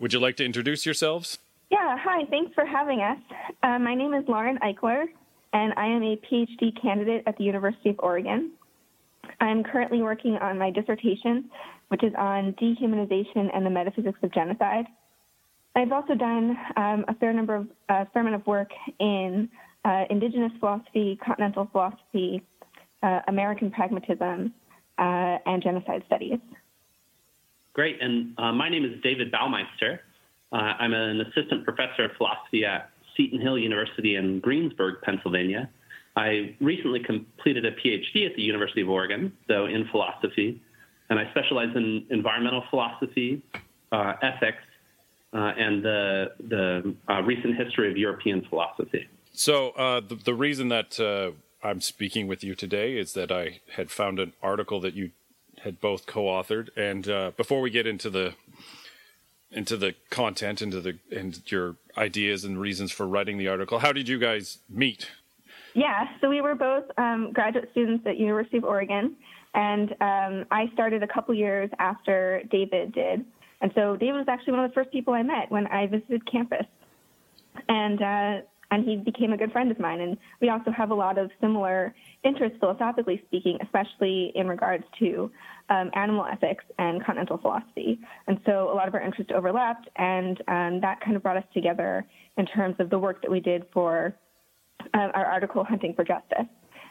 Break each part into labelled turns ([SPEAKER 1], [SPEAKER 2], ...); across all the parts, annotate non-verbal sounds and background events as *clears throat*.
[SPEAKER 1] Would you like to introduce yourselves?
[SPEAKER 2] Yeah, hi, thanks for having us. Uh, my name is Lauren Eichler, and I am a PhD candidate at the University of Oregon. I'm currently working on my dissertation, which is on dehumanization and the metaphysics of genocide. I've also done um, a fair number of uh, fair amount of work in uh, indigenous philosophy, continental philosophy, uh, American pragmatism, uh, and genocide studies.
[SPEAKER 3] Great, and uh, my name is David Baumeister. Uh, I'm an assistant professor of philosophy at Seton Hill University in Greensburg, Pennsylvania. I recently completed a PhD at the University of Oregon, so in philosophy, and I specialize in environmental philosophy, uh, ethics, uh, and the the uh, recent history of European philosophy.
[SPEAKER 1] So uh, the the reason that I'm speaking with you today is that I had found an article that you had both co-authored, and uh, before we get into the into the content, into the and your ideas and reasons for writing the article, how did you guys meet?
[SPEAKER 2] Yeah, so we were both um, graduate students at University of Oregon, and um, I started a couple years after David did. And so David was actually one of the first people I met when I visited campus, and uh, and he became a good friend of mine. And we also have a lot of similar interests, philosophically speaking, especially in regards to um, animal ethics and continental philosophy. And so a lot of our interests overlapped, and um, that kind of brought us together in terms of the work that we did for uh, our article, Hunting for Justice.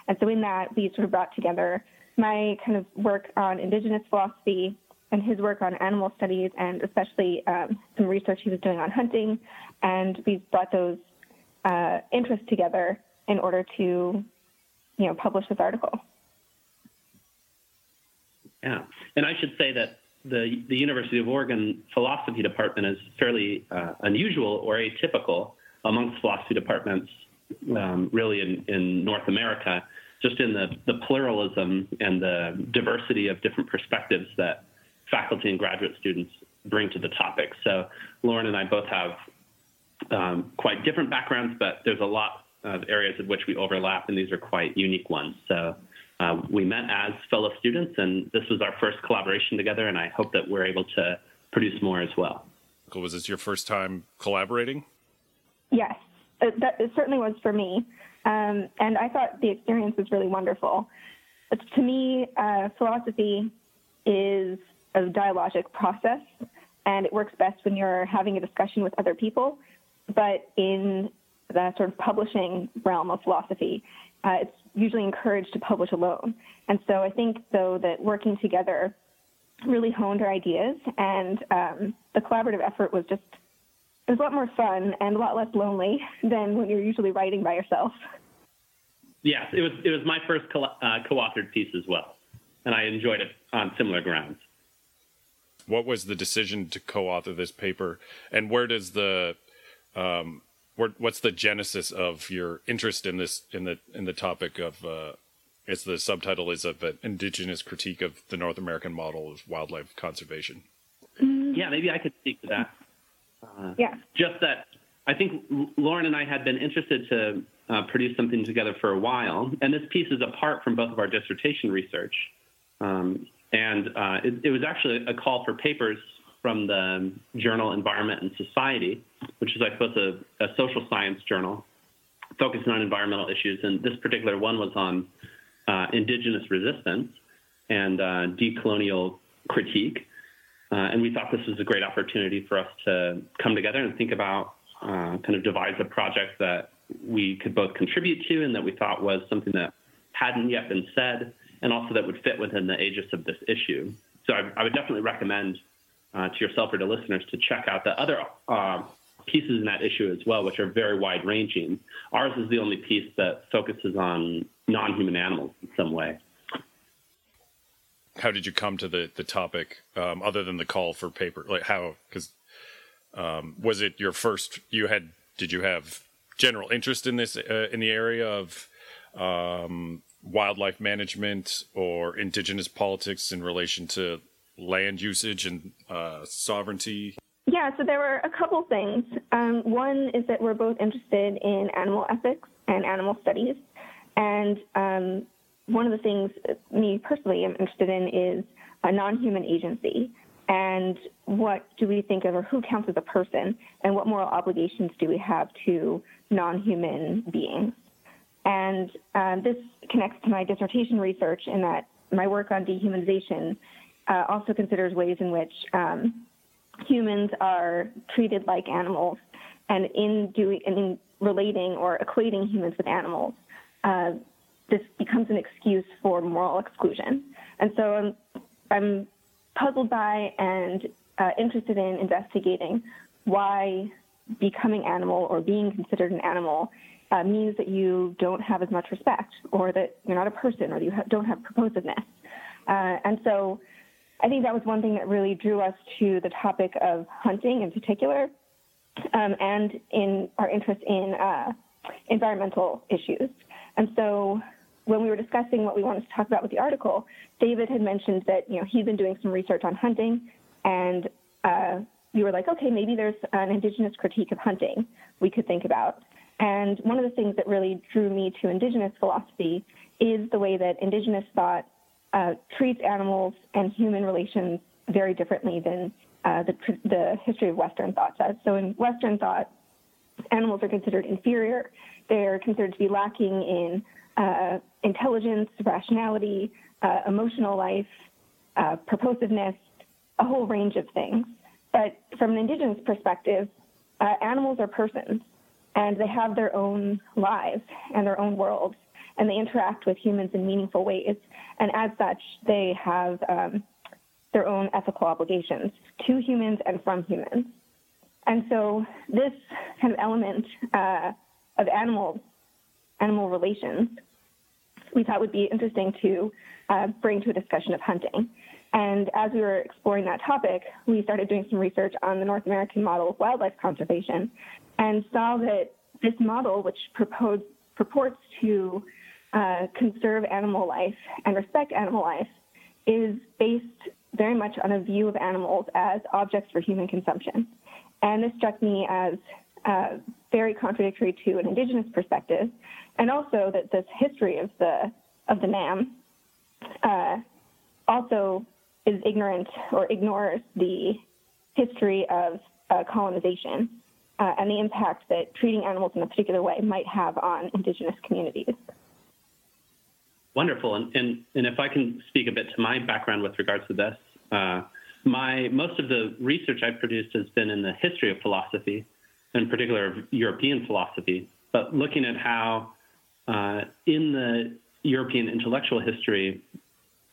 [SPEAKER 2] And so in that, we sort of brought together my kind of work on indigenous philosophy and his work on animal studies, and especially um, some research he was doing on hunting. And we brought those uh, interests together in order to, you know, publish this article.
[SPEAKER 3] Yeah, and I should say that the the University of Oregon philosophy department is fairly uh, unusual or atypical amongst philosophy departments, um, really in, in North America, just in the, the pluralism and the diversity of different perspectives that faculty and graduate students bring to the topic. So Lauren and I both have um, quite different backgrounds, but there's a lot of areas in which we overlap, and these are quite unique ones. So uh, we met as fellow students, and this was our first collaboration together, and I hope that we're able to produce more as well.
[SPEAKER 1] Was this your first time collaborating?
[SPEAKER 2] Yes, it, that, it certainly was for me. Um, and I thought the experience was really wonderful. But to me, uh, philosophy is a dialogic process, and it works best when you're having a discussion with other people. But in the sort of publishing realm of philosophy, uh, it's usually encouraged to publish alone. And so I think, though, that working together really honed our ideas, and um, the collaborative effort was just it was a lot more fun and a lot less lonely *laughs* than when you're usually writing by yourself.
[SPEAKER 3] Yes, it was it was my first co- uh, co-authored piece as well, and I enjoyed it on similar grounds.
[SPEAKER 1] What was the decision to co-author this paper, and where does the um, what's the genesis of your interest in this in the in the topic of uh, it's the subtitle is of an indigenous critique of the North American model of wildlife conservation.
[SPEAKER 3] Yeah, maybe I could speak to that.
[SPEAKER 2] Uh, yeah.
[SPEAKER 3] Just that I think Lauren and I had been interested to uh, produce something together for a while, and this piece is apart from both of our dissertation research. Um, and uh, it, it, was actually a call for papers from the journal Environment and Society, which is, I suppose, a, a social science journal focusing on environmental issues. And this particular one was on uh, indigenous resistance and uh, decolonial critique. Uh, and we thought this was a great opportunity for us to come together and think about uh, kind of devise a project that we could both contribute to and that we thought was something that hadn't yet been said and also that would fit within the aegis of this issue. So I, I would definitely recommend uh, to yourself or to listeners to check out the other uh, pieces in that issue as well, which are very wide ranging. Ours is the only piece that focuses on non human animals in some way.
[SPEAKER 1] How did you come to the, the topic um, other than the call for paper? Like how, because um, was it your first, you had, did you have general interest in this, uh, in the area of um, wildlife management or indigenous politics in relation to land usage and uh, sovereignty?
[SPEAKER 2] Yeah, so there were a couple things. Um, one is that we're both interested in animal ethics and animal studies. And um, one of the things me personally am interested in is a non human agency. and what do we think of, or who counts as a person, and what moral obligations do we have to non human beings? And uh, this connects to my dissertation research in that my work on dehumanization uh, also considers ways in which um, humans are treated like animals, and in doing and in relating or equating humans with animals, uh, this becomes an excuse for moral exclusion. And so I'm, I'm puzzled by and uh, interested in investigating why becoming animal or being considered an animal uh, means that you don't have as much respect or that you're not a person or you ha- don't have purposiveness. Uh, and so I think that was one thing that really drew us to the topic of hunting in particular um, and in our interest in uh, environmental issues. And so when we were discussing what we wanted to talk about with the article, David had mentioned that you know he'd been doing some research on hunting, and uh, we were like, okay, maybe there's an indigenous critique of hunting we could think about. And one of the things that really drew me to indigenous philosophy is the way that indigenous thought uh, treats animals and human relations very differently than uh, the, the history of Western thought does. So in Western thought, animals are considered inferior. They're considered to be lacking in uh, intelligence, rationality, uh, emotional life, uh, purposiveness, a whole range of things. But from an indigenous perspective, uh, animals are persons, and they have their own lives and their own worlds, and they interact with humans in meaningful ways. And as such, they have um, their own ethical obligations to humans and from humans. And so this kind of element uh, of animals, animal relations, we thought would be interesting to uh, bring to a discussion of hunting. And as we were exploring that topic, we started doing some research on the North American model of wildlife conservation and saw that this model, which purports to uh, conserve animal life and respect animal life, is based very much on a view of animals as objects for human consumption. And this struck me as uh, very contradictory to an indigenous perspective, and also that this history of the of the NAM uh, also is ignorant or ignores the history of uh, colonization uh, and the impact that treating animals in a particular way might have on indigenous communities.
[SPEAKER 3] Wonderful, and and, and if I can speak a bit to my background with regards to this, uh, my most of the research I've produced has been in the history of philosophy, in particular of European philosophy, but looking at how uh, in the European intellectual history,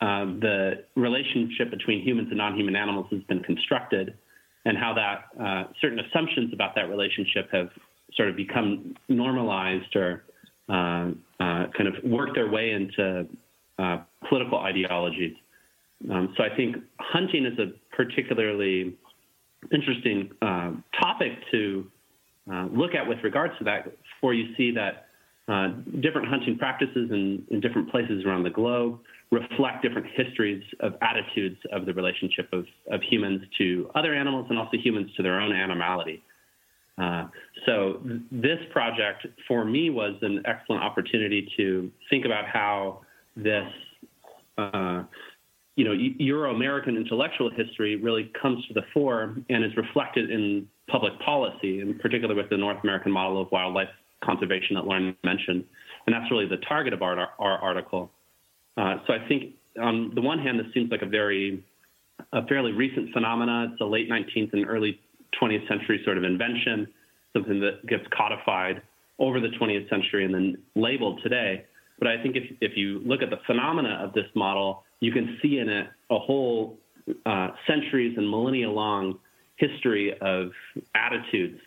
[SPEAKER 3] uh, the relationship between humans and non-human animals has been constructed, and how that uh, certain assumptions about that relationship have sort of become normalized or uh, kind of work their way into uh, political ideologies. Um, so I think hunting is a particularly interesting uh, topic to uh, look at with regards to that, for you see that uh, different hunting practices in, in, different places around the globe reflect different histories of attitudes of the relationship of, of humans to other animals and also humans to their own animality. Uh, so th- this project for me was an excellent opportunity to think about how this uh, you know, Euro-American intellectual history really comes to the fore and is reflected in public policy, in particular with the North American model of wildlife conservation that Lauren mentioned. And that's really the target of our, our article. Uh, so I think on the one hand, this seems like a very, a fairly recent phenomena. It's a late 19th and early 20th century sort of invention, something that gets codified over the 20th century and then labeled today. But I think if, if you look at the phenomena of this model, you can see in it a whole uh, centuries and millennia long history of attitudes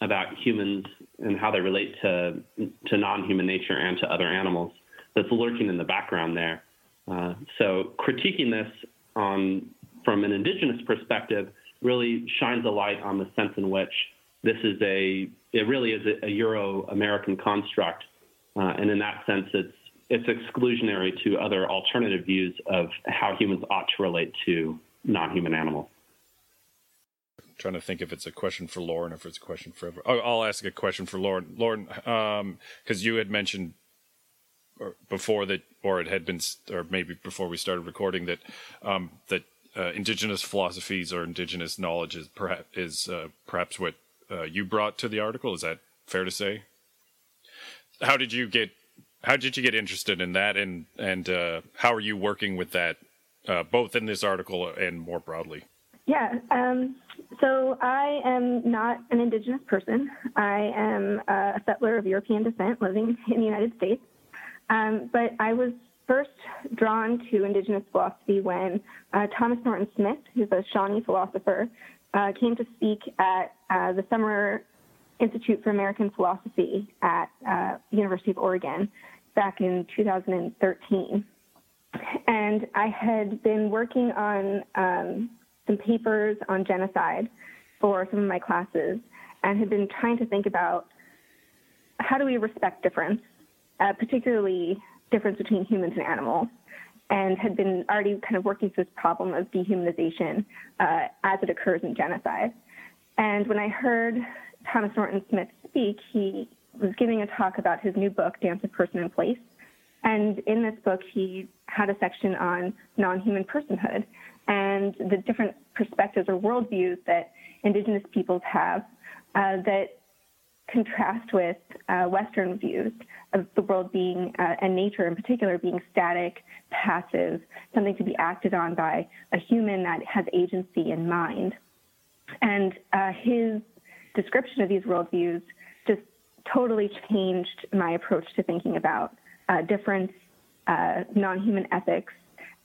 [SPEAKER 3] about humans and how they relate to to non-human nature and to other animals that's lurking in the background there. Uh, so critiquing this on from an indigenous perspective really shines a light on the sense in which this is a it really is a, a Euro-American construct, uh, and in that sense, it's it's exclusionary to other alternative views of how humans ought to relate to non-human animals.
[SPEAKER 1] I'm trying to think if it's a question for Lauren, or if it's a question for everyone. Oh, I'll ask a question for Lauren. Lauren, because um, you had mentioned before that, or it had been, or maybe before we started recording that um, that uh, indigenous philosophies or indigenous knowledge is perhaps is uh, perhaps what uh, you brought to the article. Is that fair to say? How did you get how did you get interested in that, and and uh, how are you working with that uh, both in this article and more broadly?
[SPEAKER 2] Yeah. Um, so I am not an Indigenous person. I am a settler of European descent living in the United States. Um, but I was first drawn to Indigenous philosophy when uh, Thomas Norton Smith, who's a Shawnee philosopher, uh, came to speak at uh, the Summer Institute for American Philosophy at uh, University of Oregon back in 2013. And I had been working on um, some papers on genocide for some of my classes and had been trying to think about how do we respect difference, uh, particularly difference between humans and animals, and had been already kind of working through this problem of dehumanization uh, as it occurs in genocide. And when I heard Thomas Norton Smith speak, he was giving a talk about his new book, Dance of Person and Place. And in this book, he had a section on non human personhood and the different perspectives or worldviews that indigenous peoples have uh, that contrast with uh, Western views of the world being, uh, and nature in particular, being static, passive, something to be acted on by a human that has agency in mind. And uh, his description of these worldviews just totally changed my approach to thinking about uh, difference, uh, non human ethics,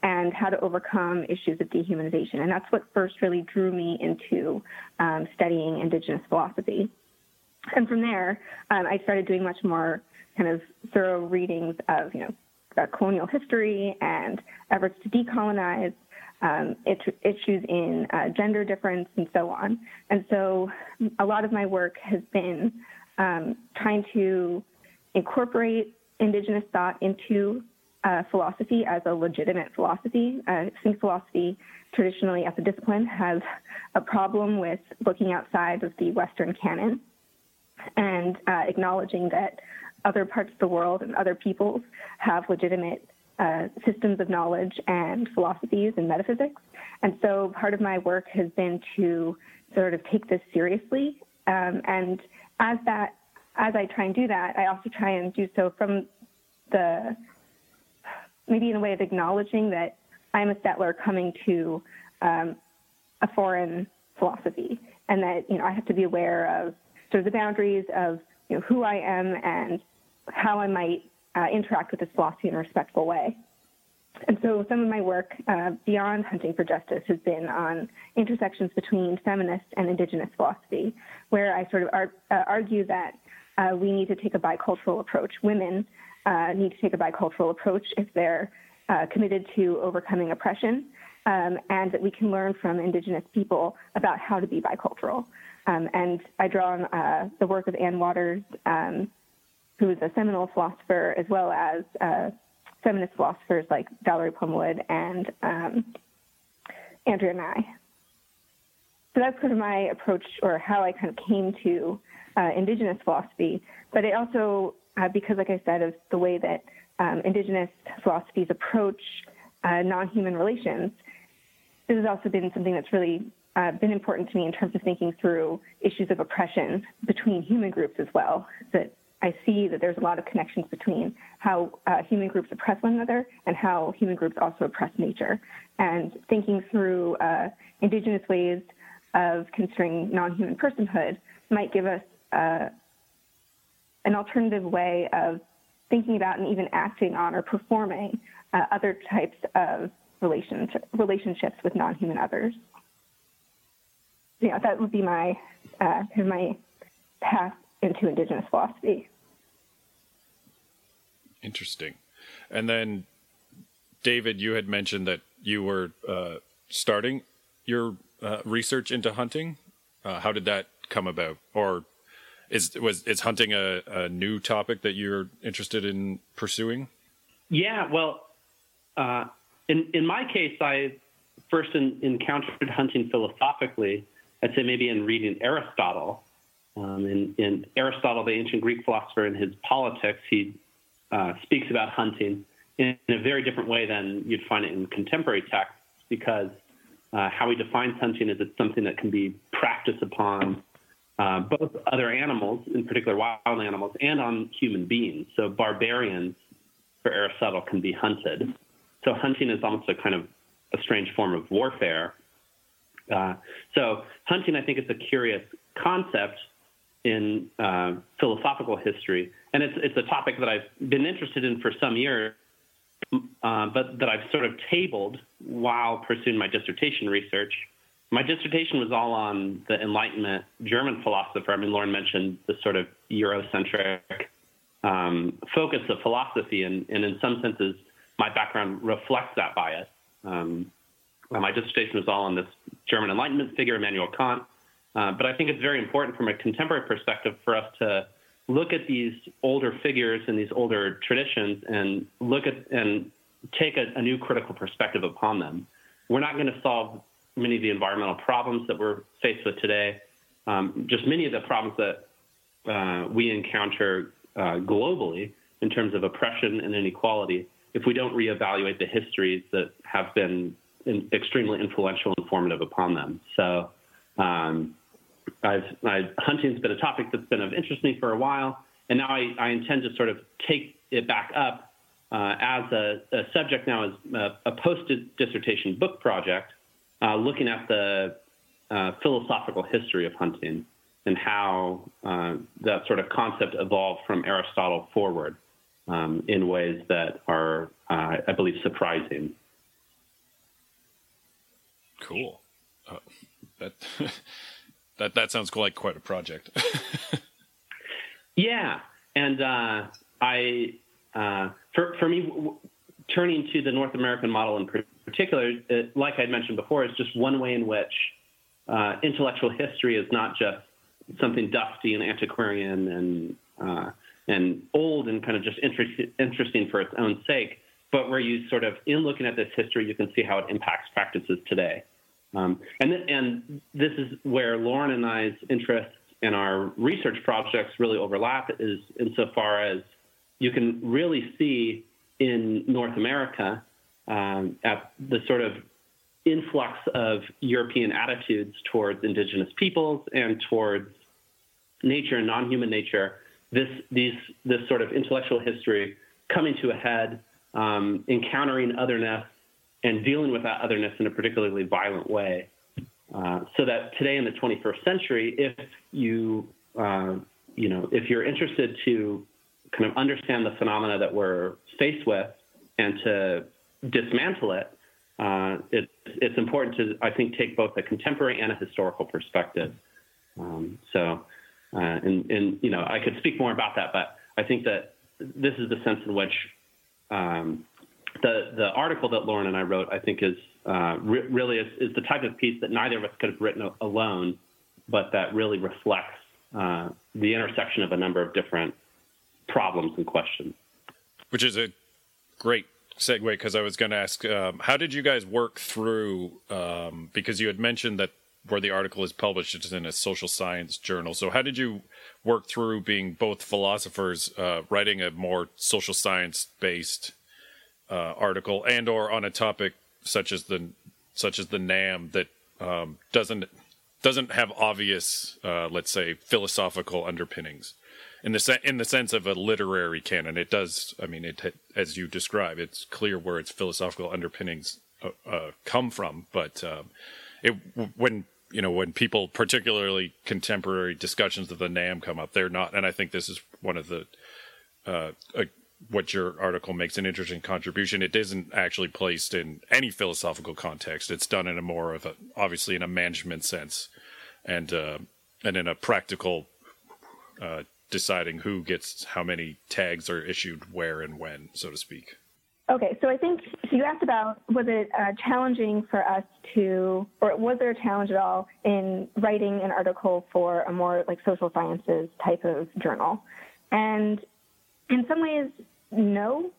[SPEAKER 2] and how to overcome issues of dehumanization. And that's what first really drew me into um, studying Indigenous philosophy. And from there, um, I started doing much more kind of thorough readings of, you know, colonial history and efforts to decolonize, um, issues in uh, gender difference, and so on. And so a lot of my work has been um, trying to incorporate Indigenous thought into uh, philosophy as a legitimate philosophy. Uh, think philosophy, traditionally as a discipline, has a problem with looking outside of the Western canon and uh, acknowledging that other parts of the world and other peoples have legitimate uh, systems of knowledge and philosophies and metaphysics. And so part of my work has been to sort of take this seriously. Um, and as that, as I try and do that, I also try and do so from the maybe in a way of acknowledging that I'm a settler coming to um, a foreign philosophy, and that you know I have to be aware of sort of the boundaries of you know who I am and how I might uh, interact with this philosophy in a respectful way. And so some of my work uh, beyond hunting for justice has been on intersections between feminist and indigenous philosophy, where I sort of ar- uh, argue that uh, we need to take a bicultural approach. Women uh, need to take a bicultural approach if they're uh, committed to overcoming oppression, um, and that we can learn from Indigenous people about how to be bicultural. Um, and I draw on uh, the work of Anne Waters, um, who is a seminal philosopher, as well as uh, feminist philosophers like Valerie Plumwood and um, Andrea Nye. So that's kind of my approach, or how I kind of came to uh, Indigenous philosophy. But it also uh, because, like I said, of the way that um, indigenous philosophies approach uh, non-human relations, this has also been something that's really uh, been important to me in terms of thinking through issues of oppression between human groups as well. That I see that there's a lot of connections between how uh, human groups oppress one another and how human groups also oppress nature. And thinking through uh, indigenous ways of considering non-human personhood might give us uh, an alternative way of thinking about and even acting on or performing uh, other types of relations, relationships with non-human others. Yeah, that would be my uh, my path into Indigenous philosophy.
[SPEAKER 1] Interesting. And then, David, you had mentioned that you were uh, starting your uh, research into hunting. Uh, how did that come about, or is was is hunting a, a new topic that you're interested in pursuing?
[SPEAKER 3] Yeah, well, uh, in in my case, I first in, encountered hunting philosophically. I'd say maybe in reading Aristotle. Um, in, in, Aristotle, the ancient Greek philosopher, in his Politics, he uh, speaks about hunting in, in, a very different way than you'd find it in contemporary texts, because uh, how he defines hunting is it's something that can be practiced upon uh, both other animals, in particular wild animals, and on human beings. So barbarians, for Aristotle, can be hunted. So hunting is almost a kind of a strange form of warfare. Uh, so hunting, I think, is a curious concept in uh, philosophical history, and it's it's a topic that I've been interested in for some years, uh, but that I've sort of tabled while pursuing my dissertation research. My dissertation was all on the Enlightenment German philosopher. I mean, Lauren mentioned the sort of Eurocentric um, focus of philosophy, and, and, in some senses, my background reflects that bias. Um, my dissertation was all on this German Enlightenment figure, Immanuel Kant. Uh, but I think it's very important from a contemporary perspective for us to look at these older figures and these older traditions and look at and take a, a new critical perspective upon them. We're not going to solve many of the environmental problems that we're faced with today. Um, just many of the problems that uh, we encounter uh, globally in terms of oppression and inequality if we don't reevaluate the histories that have been in, extremely influential and formative upon them. So, um, I've, I've, hunting's been a topic that's been of interest to me for a while, and now I, I intend to sort of take it back up uh, as a, a, subject now as a, a post dissertation book project, uh, looking at the uh, philosophical history of hunting and how uh, that sort of concept evolved from Aristotle forward um, in ways that are, uh, I believe, surprising.
[SPEAKER 1] Cool. Uh, that *laughs* that that sounds like quite a project. *laughs*
[SPEAKER 3] yeah, and uh, I uh, for for me, w- turning to the North American model in particular, it, like I'd mentioned before, is just one way in which uh, intellectual history is not just something dusty and antiquarian and uh, and old and kind of just interest, interesting for its own sake, but where you sort of, in looking at this history, you can see how it impacts practices today. Um, and, th- and this is where Lauren and I's interests in our research projects really overlap, is insofar as you can really see in North America um, at the sort of influx of European attitudes towards indigenous peoples and towards nature and non-human nature, this, these, this sort of intellectual history coming to a head, um, encountering otherness, and dealing with that otherness in a particularly violent way. Uh, so that today in the 21st century, if you, uh, you know, if you're interested to kind of understand the phenomena that we're faced with and to dismantle it, uh, it it's important to, I think, take both a contemporary and a historical perspective. Um, so, uh, and, and, you know, I could speak more about that, but I think that this is the sense in which um, the the article that Lauren and I wrote, I think, is uh, re- really is, is, the type of piece that neither of us could have written alone, but that really reflects uh, the intersection of a number of different problems and questions.
[SPEAKER 1] Which is a great segue because I was going to ask, um, how did you guys work through? Um, because you had mentioned that where the article is published, it's in a social science journal. So how did you work through being both philosophers, uh, writing a more social science based uh, article and or on a topic such as the such as the NAM that um, doesn't doesn't have obvious, uh, let's say, philosophical underpinnings. In the se- in the sense of a literary canon, it does. I mean, it as you describe, it's clear where its philosophical underpinnings uh, uh come from. But um, it when you know when people, particularly contemporary discussions of the NAM, come up, they're not. And I think this is one of the uh, what your article makes an interesting contribution. It isn't actually placed in any philosophical context. It's done in a more of a, obviously in a management sense, and uh, and in a practical, uh, deciding who gets how many tags are issued where and when, so to speak.
[SPEAKER 2] Okay, so I think you asked about was it uh, challenging for us to, or was there a challenge at all in writing an article for a more like social sciences type of journal? And in some ways, no.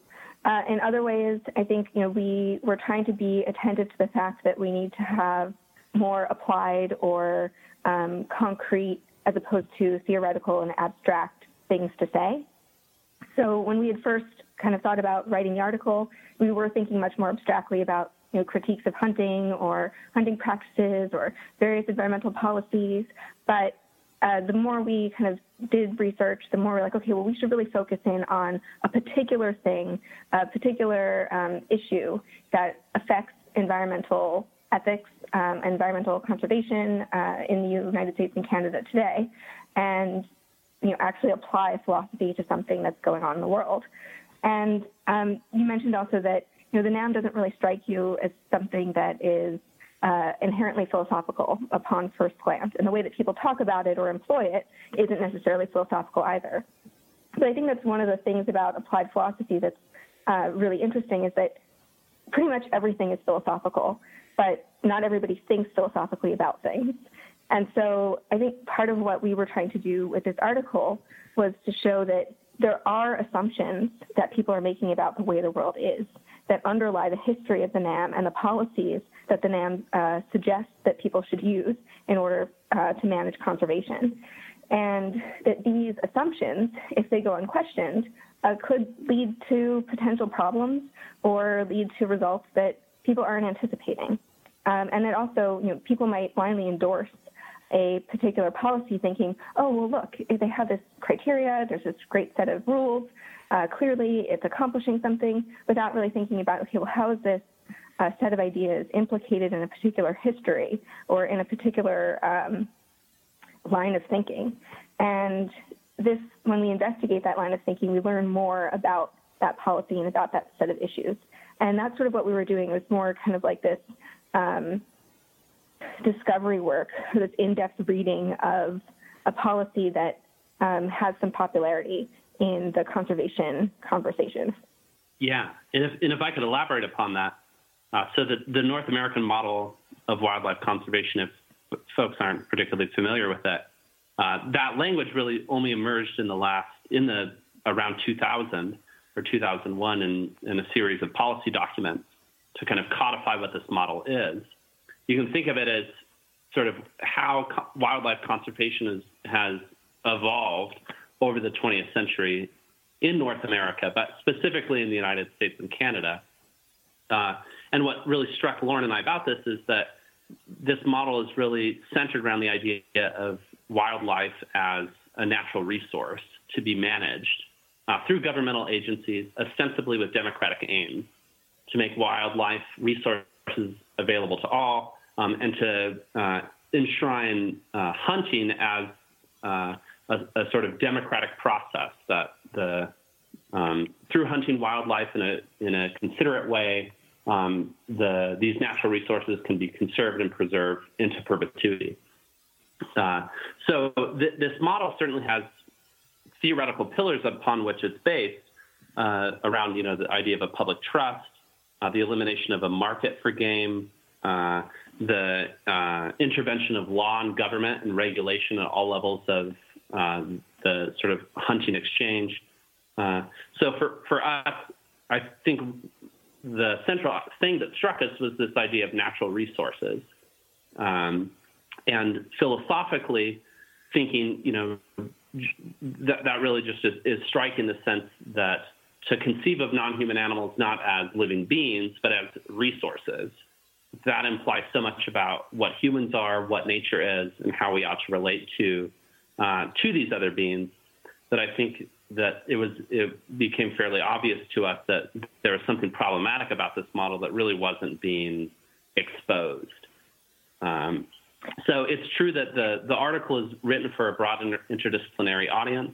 [SPEAKER 2] Uh, in other ways, I think you know we we're trying to be attentive to the fact that we need to have more applied or um, concrete as opposed to theoretical and abstract things to say. So when we had first kind of thought about writing the article, we were thinking much more abstractly about you know, critiques of hunting or hunting practices or various environmental policies. But uh, the more we kind of did research, the more we're like, okay, well, we should really focus in on a particular thing, a particular um, issue that affects environmental ethics, um, environmental conservation uh, in the United States and Canada today, and you know, actually apply philosophy to something that's going on in the world. And um, you mentioned also that you know the NAM doesn't really strike you as something that is uh, inherently philosophical upon first glance, and the way that people talk about it or employ it isn't necessarily philosophical either. But I think that's one of the things about applied philosophy that's uh, really interesting is that pretty much everything is philosophical, but not everybody thinks philosophically about things. And so I think part of what we were trying to do with this article was to show that there are assumptions that people are making about the way the world is that underlie the history of the NAM and the policies that the NAM uh, suggests that people should use in order uh, to manage conservation. And that these assumptions, if they go unquestioned, uh, could lead to potential problems or lead to results that people aren't anticipating. Um, and that also, you know, people might blindly endorse a particular policy thinking, oh, well, look, they have this criteria, there's this great set of rules, uh, clearly it's accomplishing something, without really thinking about, okay, well, how is this uh, set of ideas implicated in a particular history or in a particular um, line of thinking? And this, when we investigate that line of thinking, we learn more about that policy and about that set of issues. And that's sort of what we were doing. It was more kind of like this um, discovery work, this in-depth reading of a policy that um, has some popularity in the conservation conversation.
[SPEAKER 3] Yeah, and if, and if I could elaborate upon that, uh, so the, the North American model of wildlife conservation, if folks aren't particularly familiar with it, uh, that language really only emerged in the last in the around 2000 or 2001 in, in a series of policy documents to kind of codify what this model is you can think of it as sort of how co- wildlife conservation is, has evolved over the 20th century in North America, but specifically in the United States and Canada. Uh, and what really struck Lauren and I about this is that this model is really centered around the idea of wildlife as a natural resource to be managed uh, through governmental agencies, ostensibly with democratic aims, to make wildlife resources available to all, um, and to uh, enshrine uh, hunting as uh, a, a, sort of democratic process that the um, through hunting wildlife in a in a considerate way, um, the these natural resources can be conserved and preserved into perpetuity. Uh, so th- this model certainly has theoretical pillars upon which it's based uh, around you know the idea of a public trust, uh, the elimination of a market for game, uh, the uh, intervention of law and government and regulation at all levels of uh, the sort of hunting exchange. Uh, so for, for us, I think the central thing that struck us was this idea of natural resources. Um, and philosophically, thinking, you know, that, that really just is, is striking the sense that to conceive of non human animals not as living beings, but as resources that implies so much about what humans are, what nature is, and how we ought to relate to uh, to these other beings. That I think that it was it became fairly obvious to us that there was something problematic about this model that really wasn't being exposed. Um, so it's true that the the article is written for a broad interdisciplinary audience.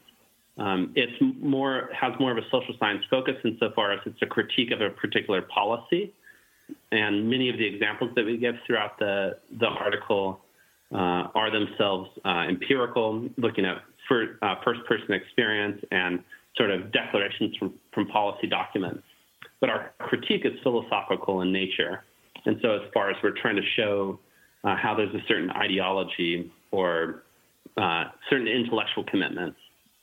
[SPEAKER 3] Um, it's more has more of a social science focus insofar as it's a critique of a particular policy and many of the examples that we give throughout the, the article uh, are themselves uh, empirical, looking at uh, first person experience and sort of declarations from, from policy documents. But our critique is philosophical in nature. And so, as far as we're trying to show uh, how there's a certain ideology or uh, certain intellectual commitments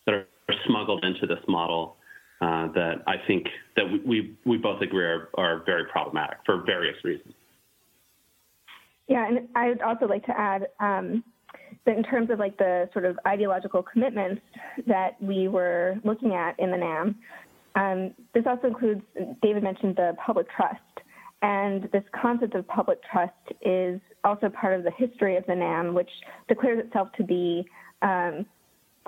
[SPEAKER 3] that are smuggled into this model uh, that I think that we, we both agree are, are very problematic for various reasons.
[SPEAKER 2] Yeah, and I would also like to add um, that in terms of like the sort of ideological commitments that we were looking at in the NAM, um, this also includes, David mentioned the public trust. And this concept of public trust is also part of the history of the NAM, which declares itself to be um,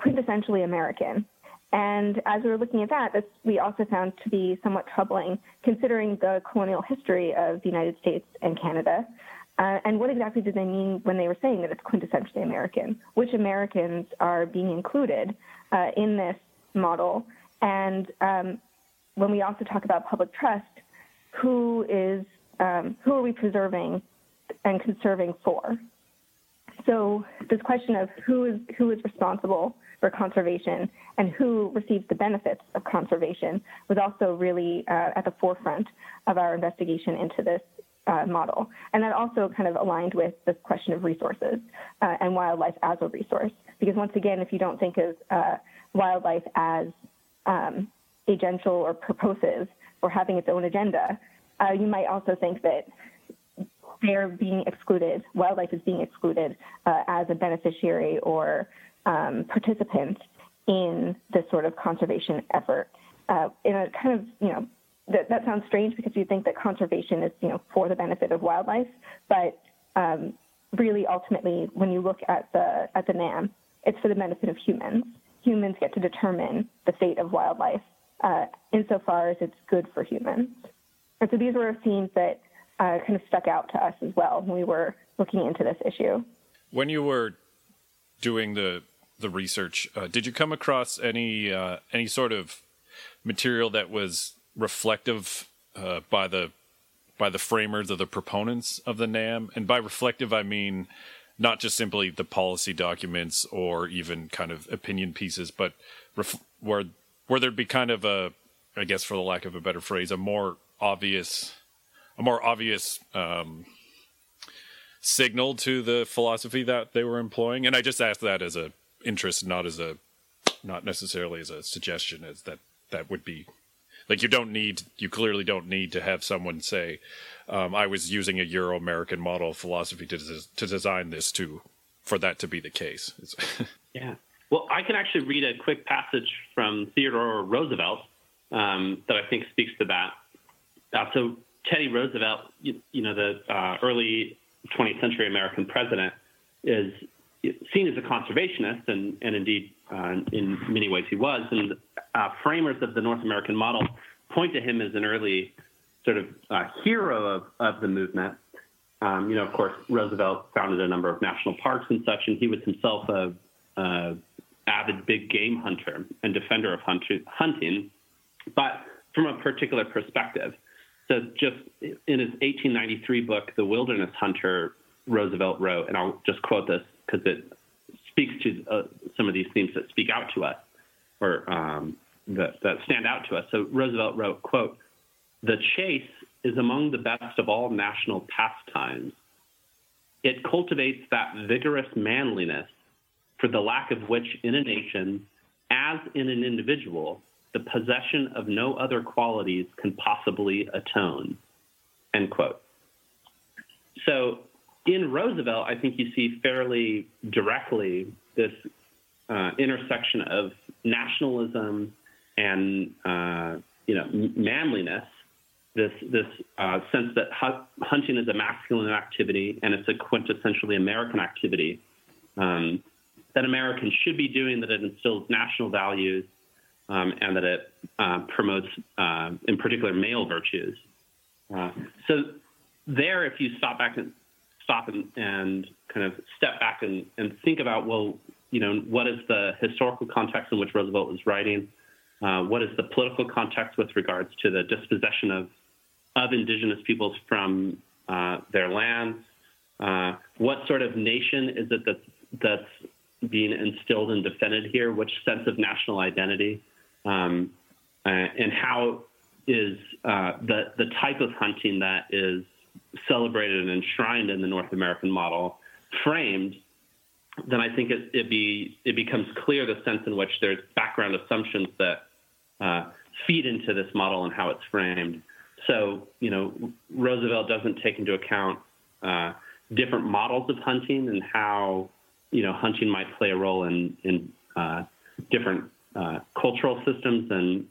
[SPEAKER 2] quintessentially American. And as we were looking at that, this, we also found to be somewhat troubling, considering the colonial history of the United States and Canada. Uh, and what exactly did they mean when they were saying that it's quintessentially American? Which Americans are being included uh, in this model? And um, when we also talk about public trust, who is um, who are we preserving and conserving for? So this question of who is who is responsible for conservation and who receives the benefits of conservation was also really uh, at the forefront of our investigation into this uh, model. And that also kind of aligned with this question of resources uh, and wildlife as a resource. Because once again, if you don't think of uh, wildlife as um, agential or purposive or having its own agenda, uh, you might also think that they're being excluded, wildlife is being excluded uh, as a beneficiary or um, participant in this sort of conservation effort. Uh, in a kind of, you know, that, that sounds strange because you think that conservation is, you know, for the benefit of wildlife, but um, really ultimately, when you look at the at the NAM, it's for the benefit of humans. Humans get to determine the fate of wildlife uh, insofar as it's good for humans. And so these were themes that uh, kind of stuck out to us as well when we were looking into this issue.
[SPEAKER 1] When you were doing the the research, uh, did you come across any uh, any sort of material that was reflective uh, by the by the framers or the proponents of the NAM? And by reflective, I mean not just simply the policy documents or even kind of opinion pieces, but ref- where where there'd be kind of a, I guess, for the lack of a better phrase, a more obvious a more obvious um, signal to the philosophy that they were employing. And I just asked that as a interest, not as a not necessarily as a suggestion, as that that would be like you don't need you clearly don't need to have someone say um, I was using a Euro American model of philosophy to to design this to for that to be the case. *laughs*
[SPEAKER 3] yeah. Well, I can actually read a quick passage from Theodore Roosevelt um, that I think speaks to that. Uh, so Teddy Roosevelt, you, you know, the uh, early 20th century American president, is seen as a conservationist, and, and indeed, uh, in many ways, he was. And uh, framers of the North American model point to him as an early sort of uh, hero of, of the movement. Um, you know, of course, Roosevelt founded a number of national parks and such, and he was himself a, a avid big game hunter and defender of hunting, but from a particular perspective. So just in his 1893 book, The Wilderness Hunter, Roosevelt wrote, and I'll just quote this because it speaks to uh, some of these themes that speak out to us or um, that, that stand out to us. So Roosevelt wrote, quote, the chase is among the best of all national pastimes. It cultivates that vigorous manliness for the lack of which in a nation, as in an individual, the possession of no other qualities can possibly atone. End quote. So in Roosevelt, I think you see fairly directly this uh, intersection of nationalism and uh, you know manliness. This this uh, sense that hunting is a masculine activity and it's a quintessentially American activity um, that Americans should be doing. That it instills national values um, and that it uh, promotes, uh, in particular, male virtues. Uh, so there, if you stop back and stop and, and kind of step back and, and, think about, well, you know, what is the historical context in which Roosevelt was writing? Uh, what is the political context with regards to the dispossession of of indigenous peoples from uh, their lands? Uh, what sort of nation is it that's that's being instilled and defended here? Which sense of national identity? um, uh, and how is uh, the the type of hunting that is celebrated and enshrined in the North American model framed, then I think it, it be it becomes clear the sense in which there's background assumptions that uh, feed into this model and how it's framed. So you know, Roosevelt doesn't take into account uh, different models of hunting and how you know hunting might play a role in in uh, different uh, cultural systems and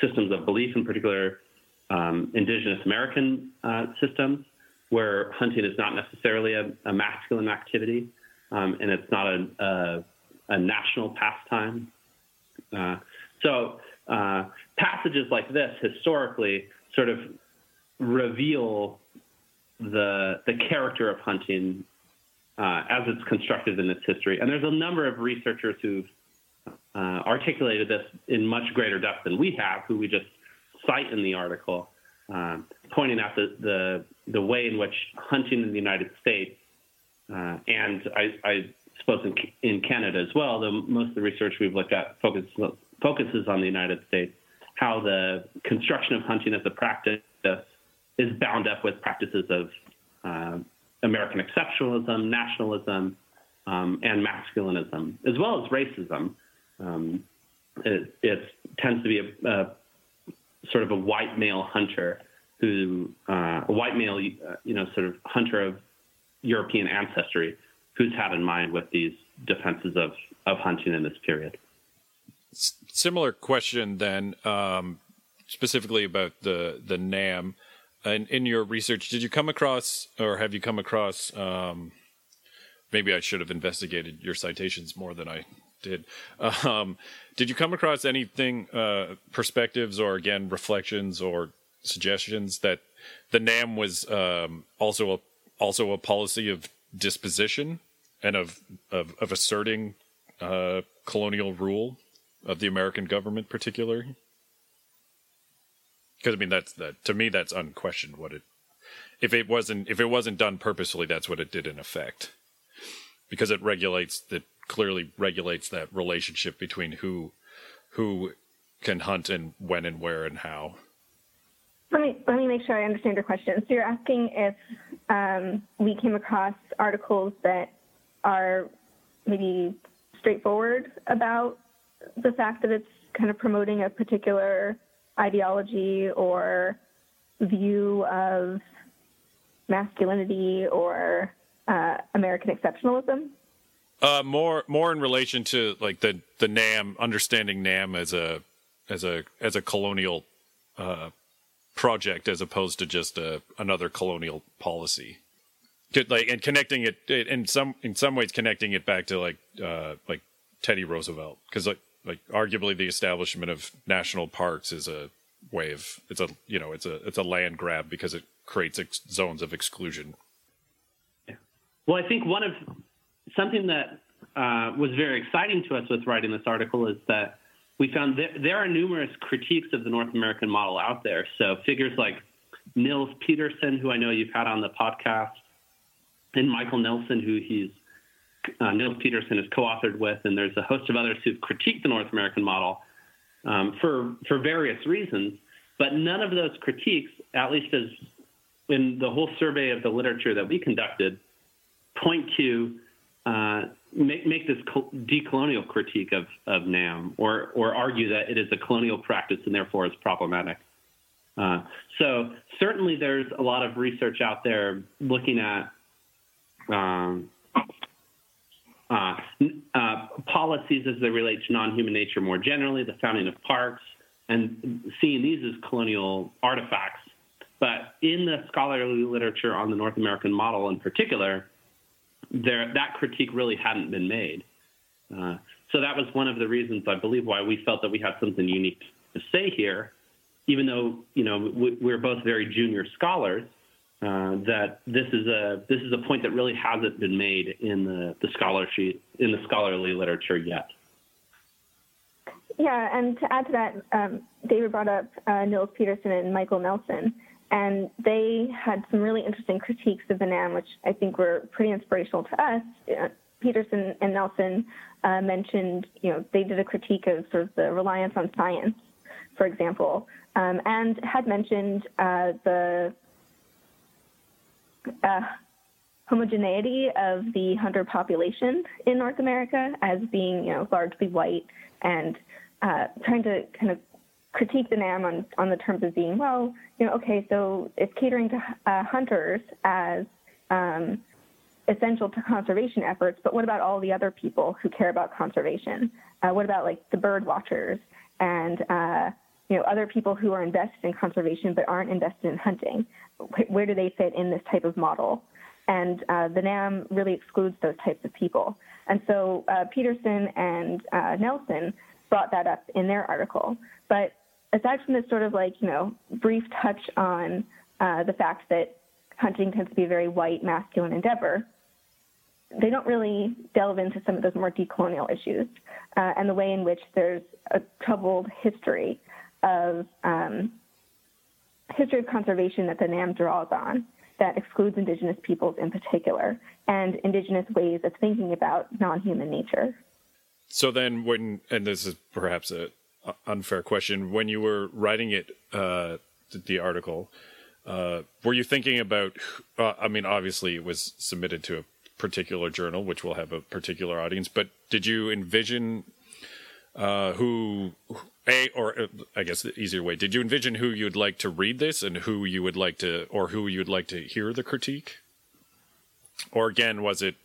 [SPEAKER 3] systems of belief, in particular um, indigenous American uh, systems, where hunting is not necessarily a, a masculine activity um, and it's not a, a, a national pastime. Uh, so uh, passages like this historically sort of reveal the the character of hunting uh, as it's constructed in its history. And there's a number of researchers who've uh, articulated this in much greater depth than we have, who we just cite in the article, uh, pointing out the, the, the way in which hunting in the United States uh, and I, I, suppose in, in, Canada as well, the, most of the research we've looked at focus, focuses on the United States, how the construction of hunting as a practice is bound up with practices of uh, American exceptionalism, nationalism, um, and masculinism, as well as racism. Um, it, it, tends to be a, a, sort of a white male hunter who, uh, a white male, uh, you know, sort of hunter of European ancestry, who's had in mind with these defenses of, of hunting in this period.
[SPEAKER 1] Similar question then, um, specifically about the the NAM in, in your research, did you come across, or have you come across? Um, maybe I should have investigated your citations more than I did. *laughs* Um, did you come across anything, uh, perspectives, or again reflections or suggestions that the NAM was um, also a also a policy of disposition and of of, of asserting uh, colonial rule of the American government, particularly? because I mean that's that to me that's unquestioned what it if it wasn't if it wasn't done purposefully that's what it did in effect because it regulates that clearly regulates that relationship between who who can hunt and when and where and how.
[SPEAKER 2] Let me let me make sure I understand your question. So you're asking if um, we came across articles that are maybe straightforward about the fact that it's kind of promoting a particular ideology or view of masculinity or uh, American exceptionalism?
[SPEAKER 1] Uh, more more in relation to like the the NAM understanding NAM as a as a as a colonial uh, project as opposed to just a, another colonial policy. Like and connecting it in some in some ways connecting it back to like uh, like Teddy Roosevelt because like like arguably the establishment of national parks is a way of it's a you know it's a it's a land grab because it creates ex- zones of exclusion.
[SPEAKER 3] Yeah. Well, I think one of something that uh, was very exciting to us with writing this article is that we found there are numerous critiques of the North American model out there. So figures like Nils Peterson, who I know you've had on the podcast, and Michael Nelson, who he's uh, Nils Peterson is co-authored with, and there's a host of others who've critiqued the North American model um, for for various reasons. But none of those critiques, at least as in the whole survey of the literature that we conducted, point to uh, make, make this decolonial critique of, of NAM or, or argue that it is a colonial practice and therefore is problematic. Uh, so certainly there's a lot of research out there looking at um, uh, uh, policies as they relate to non-human nature more generally, the founding of parks, and seeing these as colonial artifacts. But in the scholarly literature on the North American model in particular, there, that critique really hadn't been made. Uh, so that was one of the reasons I believe why we felt that we had something unique to say here, even though you know we, we're both very junior scholars uh, that this is a this is a point that really hasn't been made in the, the scholarship in the scholarly literature yet.
[SPEAKER 2] Yeah, and to add to that, um, David brought up uh, Nils Peterson and Michael Nelson, and they had some really interesting critiques of the which I think were pretty inspirational to us. Uh, Peterson and Nelson uh, mentioned, you know, they did a critique of sort of the reliance on science, for example, um, and had mentioned uh, the uh, homogeneity of the hunter population in North America as being, you know, largely white and uh, trying to kind of critique the NAM on, on the terms of being, well, you know, okay, so it's catering to uh, hunters as um, essential to conservation efforts, but what about all the other people who care about conservation? Uh, what about like the bird watchers and uh, you know, other people who are invested in conservation but aren't invested in hunting. Where do they fit in this type of model? And uh, the NAM really excludes those types of people. And so uh, Peterson and uh, Nelson brought that up in their article. But aside from this sort of like, you know, brief touch on uh, the fact that hunting tends to be a very white, masculine endeavor, they don't really delve into some of those more decolonial issues uh, and the way in which there's a troubled history of um, history of conservation that the NAM draws on that excludes indigenous peoples in particular and indigenous ways of thinking about non-human nature.
[SPEAKER 1] So then when and this is perhaps a unfair question when you were writing it uh, the article uh, were you thinking about uh, I mean obviously it was submitted to a particular journal which will have a particular audience but did you envision uh, who a or uh, I guess the easier way. Did you envision who you'd like to read this and who you would like to, or who you'd like to hear the critique? Or again, was it,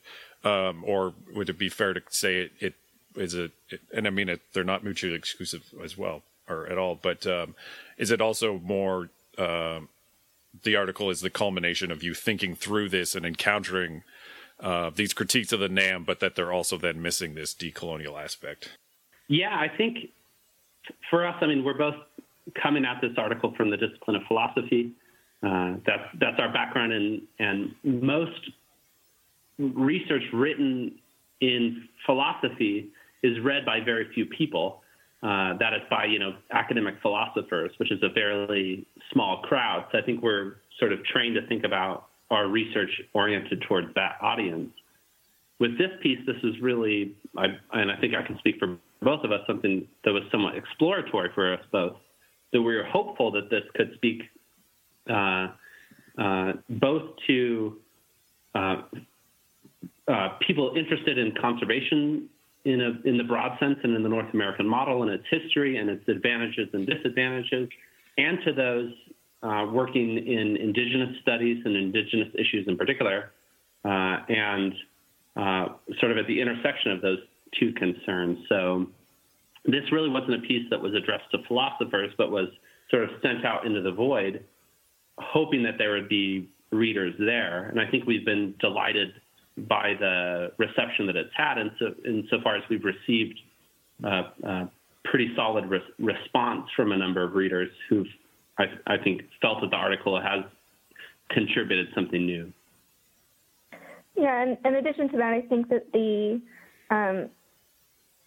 [SPEAKER 1] um, or would it be fair to say it, it is it, and I mean it, they're not mutually exclusive as well or at all, but um, is it also more? Uh, the article is the culmination of you thinking through this and encountering uh, these critiques of the NAM, but that they're also then missing this decolonial aspect.
[SPEAKER 3] Yeah, I think for us, I mean, we're both coming at this article from the discipline of philosophy. Uh, that's that's our background, and and most research written in philosophy is read by very few people. Uh, that is by you know academic philosophers, which is a fairly small crowd. So I think we're sort of trained to think about our research oriented towards that audience. With this piece, this is really, I, and I think I can speak for both of us something that was somewhat exploratory for us both. That we were hopeful that this could speak uh, uh, both to uh, uh people interested in conservation in, a, in the broad sense and in the North American model and its history and its advantages and disadvantages, and to those uh, working in indigenous studies and indigenous issues in particular, uh, and sort of at the intersection of those two concerns. So this really wasn't a piece that was addressed to philosophers, but was sort of sent out into the void, hoping that there would be readers there. And I think we've been delighted by the reception that it's had, in so, insofar as we've received uh, a pretty solid res- response from a number of readers who've, I, I think, felt that the article has contributed something new.
[SPEAKER 2] Yeah, and in addition to that, I think that the um,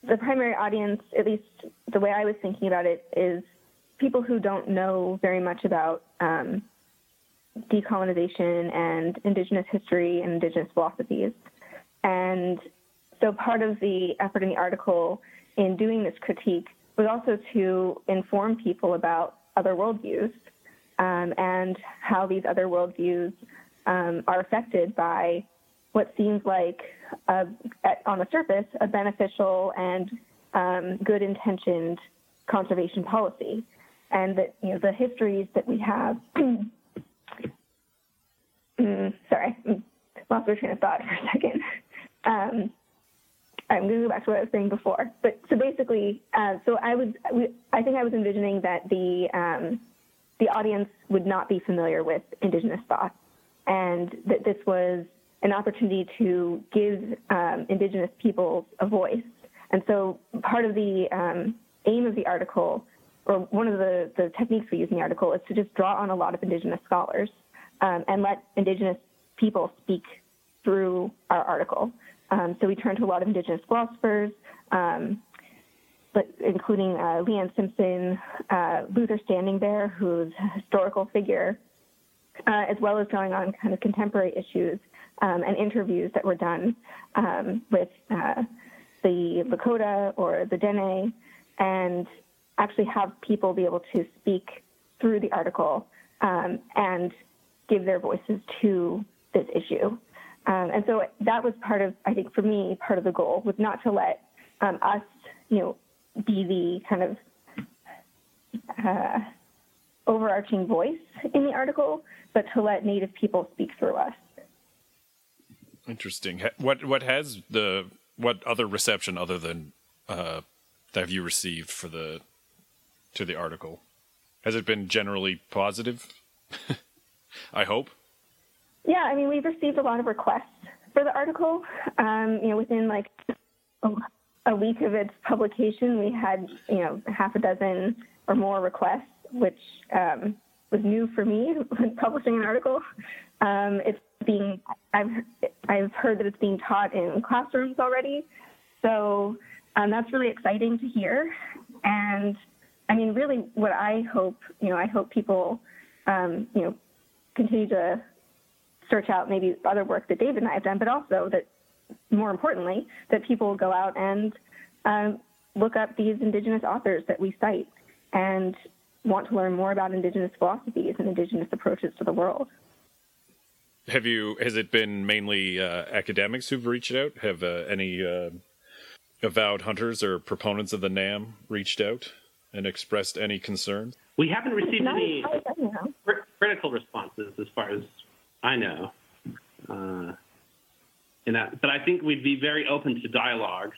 [SPEAKER 2] the primary audience, at least the way I was thinking about it, is people who don't know very much about um, decolonization and indigenous history and indigenous philosophies. And so part of the effort in the article in doing this critique was also to inform people about other worldviews um, and how these other worldviews um, are affected by what seems like, a, at, on the surface, a beneficial and um, good intentioned conservation policy. And that, you know, the histories that we have, *clears throat* mm, sorry, lost my train of thought *laughs* for a second. Um, I'm going to go back to what I was saying before. But so basically, uh, so I was, I think I was envisioning that the um, the audience would not be familiar with indigenous thought, and that this was an opportunity to give um, Indigenous peoples a voice. And so part of the um, aim of the article, or one of the, the techniques we use in the article, is to just draw on a lot of Indigenous scholars um, and let Indigenous people speak through our article. Um, so we turn to a lot of Indigenous philosophers, um, but including uh, Leanne Simpson, uh, Luther Standing Bear, who's a historical figure, uh, as well as drawing on kind of contemporary issues um, and interviews that were done um, with uh, the Lakota or the Dene, and actually have people be able to speak through the article um, and give their voices to this issue. Um, and so that was part of, I think, for me, part of the goal was not to let um, us, you know, be the kind of uh, overarching voice in the article, but to let Native people speak through us.
[SPEAKER 1] Interesting. What what has the what other reception other than uh, have you received for the to the article? Has it been generally positive? *laughs* I hope.
[SPEAKER 2] Yeah, I mean, we've received a lot of requests for the article. Um, you know, within like a, week of its publication, we had you know half a dozen or more requests, which um, was new for me when *laughs* publishing an article. Um, it's being I've I've heard that it's being taught in classrooms already, so um, that's really exciting to hear. And I mean, really, what I hope you know, I hope people um, you know continue to search out maybe other work that David and I have done, but also that more importantly, that people go out and um, look up these indigenous authors that we cite and want to learn more about indigenous philosophies and indigenous approaches to the world.
[SPEAKER 1] Have you? Has it been mainly uh, academics who've reached out? Have uh, any uh, avowed hunters or proponents of the NAM reached out and expressed any concerns?
[SPEAKER 3] We haven't received any
[SPEAKER 2] as far as I know.
[SPEAKER 3] cr- critical responses, as far as I know. Uh, in that, but I think we'd be very open to dialogue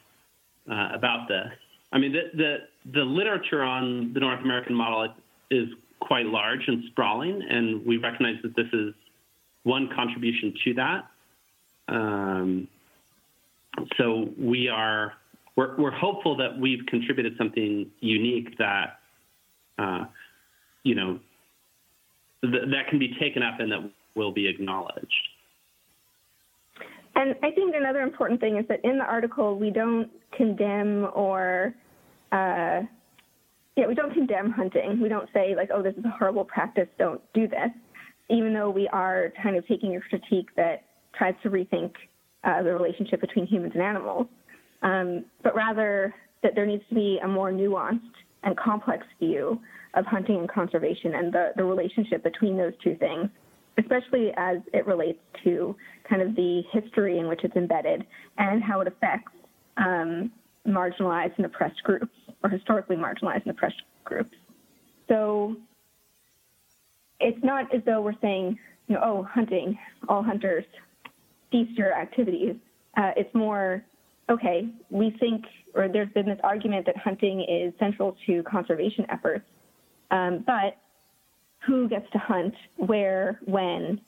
[SPEAKER 3] uh, about this. I mean, the, the the literature on the North American model is quite large and sprawling, and we recognize that this is one contribution to that. Um, so we are we're, we're hopeful that we've contributed something unique that uh, you know th- that can be taken up and that will be acknowledged.
[SPEAKER 2] And I think another important thing is that in the article we don't condemn or uh, yeah, we don't condemn hunting. We don't say like, oh, this is a horrible practice, don't do this. Even though we are kind of taking a critique that tries to rethink uh, the relationship between humans and animals, um, but rather that there needs to be a more nuanced and complex view of hunting and conservation and the, the relationship between those two things, especially as it relates to kind of the history in which it's embedded and how it affects um, marginalized and oppressed groups or historically marginalized and oppressed groups. So it's not as though we're saying, you know, oh, hunting, all hunters, cease your activities. Uh, it's more, okay, we think, or there's been this argument that hunting is central to conservation efforts, um, but who gets to hunt, where, when,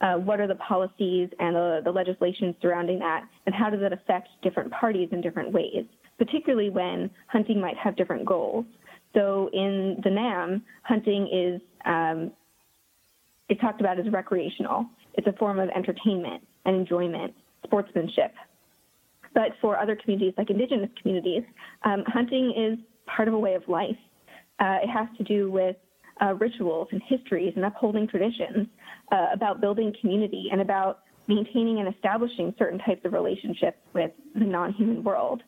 [SPEAKER 2] uh, what are the policies and the, the legislation surrounding that, and how does it affect different parties in different ways, particularly when hunting might have different goals. So in the NAM, hunting is um, it's talked about as recreational. It's a form of entertainment and enjoyment, sportsmanship. But for other communities, like indigenous communities, um, hunting is part of a way of life. Uh, it has to do with uh, rituals and histories and upholding traditions, uh, about building community and about maintaining and establishing certain types of relationships with the non-human world.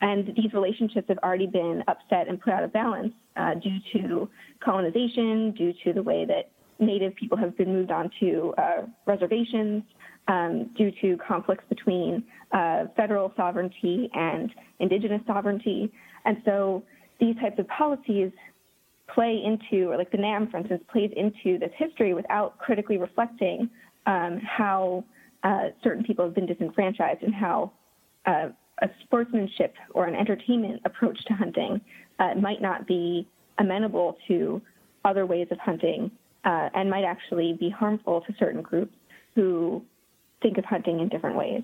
[SPEAKER 2] And these relationships have already been upset and put out of balance uh, due to colonization, due to the way that Native people have been moved onto uh, reservations, um, due to conflicts between uh, federal sovereignty and indigenous sovereignty. And so these types of policies play into, or like the NAM, for instance, plays into this history without critically reflecting um, how uh, certain people have been disenfranchised and how uh, a sportsmanship or an entertainment approach to hunting uh, might not be amenable to other ways of hunting uh, and might actually be harmful to certain groups who think of hunting in different ways.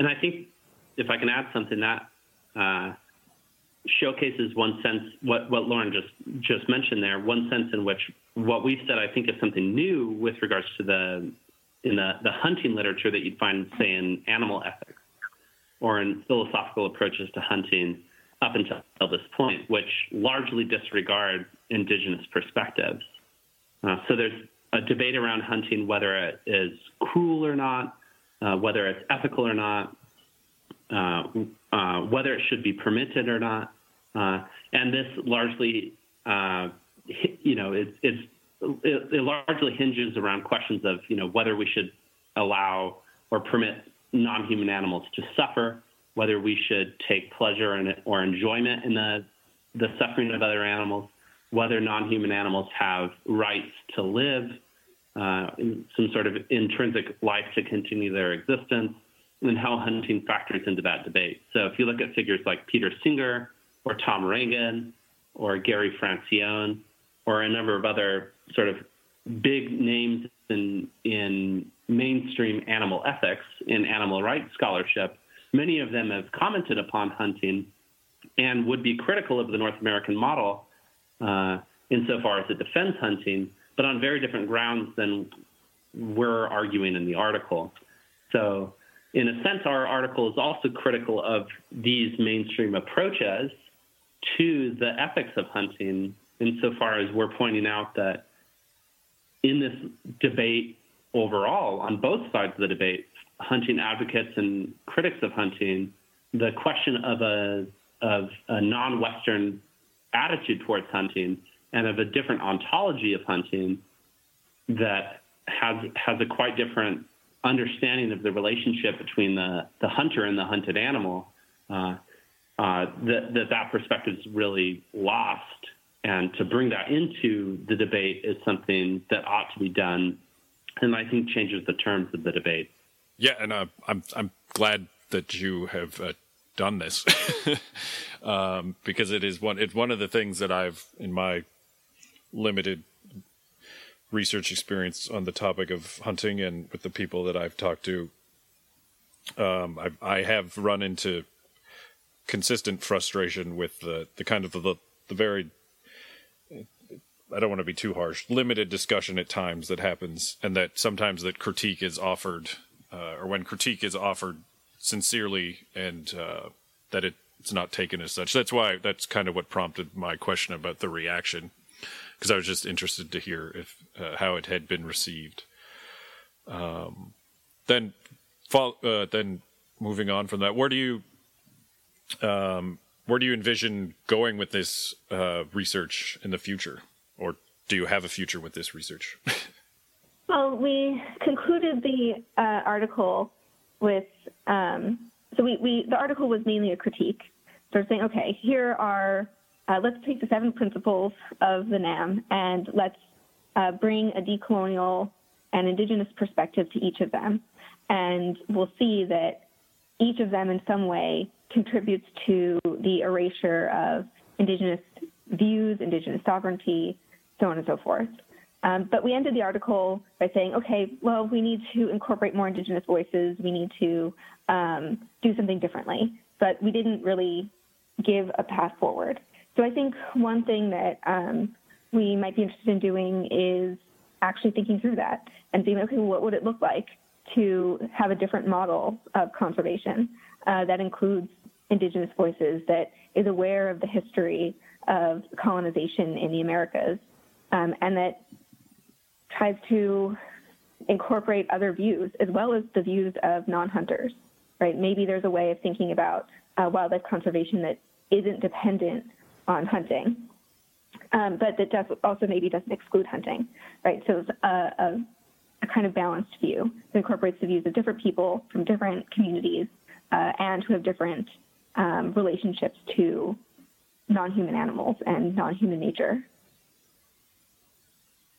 [SPEAKER 3] And I think if I can add something, that uh, showcases one sense what, what Lauren just just mentioned there. One sense in which what we've said, I think, is something new with regards to the in the, the hunting literature that you'd find, say, in animal ethics or in philosophical approaches to hunting up until this point, which largely disregard indigenous perspectives. Uh, so there's a debate around hunting, whether it is cruel or not, uh, whether it's ethical or not, uh, uh whether it should be permitted or not. Uh, and this largely, uh, you know, it, it, it largely hinges around questions of, you know, whether we should allow or permit non-human animals to suffer, whether we should take pleasure in or enjoyment in the the suffering of other animals, whether non-human animals have rights to live, uh, some sort of intrinsic life to continue their existence, and how hunting factors into that debate. So if you look at figures like Peter Singer or Tom Regan, or Gary Francione or a number of other sort of big names in, in mainstream animal ethics, in animal rights scholarship, many of them have commented upon hunting and would be critical of the North American model uh, insofar as it defends hunting, but on very different grounds than we're arguing in the article. So, in a sense, our article is also critical of these mainstream approaches to the ethics of hunting, insofar as we're pointing out that in this debate overall, on both sides of the debate, hunting advocates and critics of hunting, the question of a of a non-Western attitude towards hunting and of a different ontology of hunting that has has a quite different understanding of the relationship between the, the hunter and the hunted animal, uh, uh, that, that that perspective is really lost. And to bring that into the debate is something that ought to be done, and I think changes the terms of the debate.
[SPEAKER 1] Yeah, and uh, I'm I'm glad that you have uh, done this *laughs* um, because it is one it's one of the things that I've in my limited research experience on the topic of hunting and with the people that I've talked to, um, I, I have run into consistent frustration with the, the kind of the, the very, I don't want to be too harsh, limited discussion at times that happens, and that sometimes that critique is offered, uh, or when critique is offered sincerely, and uh, that it, it's not taken as such. That's why that's kind of what prompted my question about the reaction because I was just interested to hear if uh, how it had been received. Um, then, uh, then moving on from that, where do you um, where do you envision going with this uh, research in the future, or do you have a future with this research? *laughs*
[SPEAKER 2] well, we concluded the uh, article with um, so we, we the article was mainly a critique. So saying, okay, here are uh, let's take the seven principles of the NAM and let's uh, bring a decolonial and indigenous perspective to each of them. And we'll see that each of them in some way contributes to the erasure of indigenous views, indigenous sovereignty, so on and so forth. Um, but we ended the article by saying, okay, well, we need to incorporate more indigenous voices. We need to um, do something differently. But we didn't really give a path forward. So I think one thing that um, we might be interested in doing is actually thinking through that and saying, okay, what would it look like to have a different model of conservation uh, that includes indigenous voices, that is aware of the history of colonization in the Americas, um, and that tries to incorporate other views as well as the views of non-hunters, right? Maybe there's a way of thinking about uh, wildlife conservation that isn't dependent on hunting, um, but that also maybe doesn't exclude hunting, right? So it's a, a, a, kind of balanced view that incorporates the views of different people from different communities uh, and who have different um, relationships to non-human animals and non-human nature.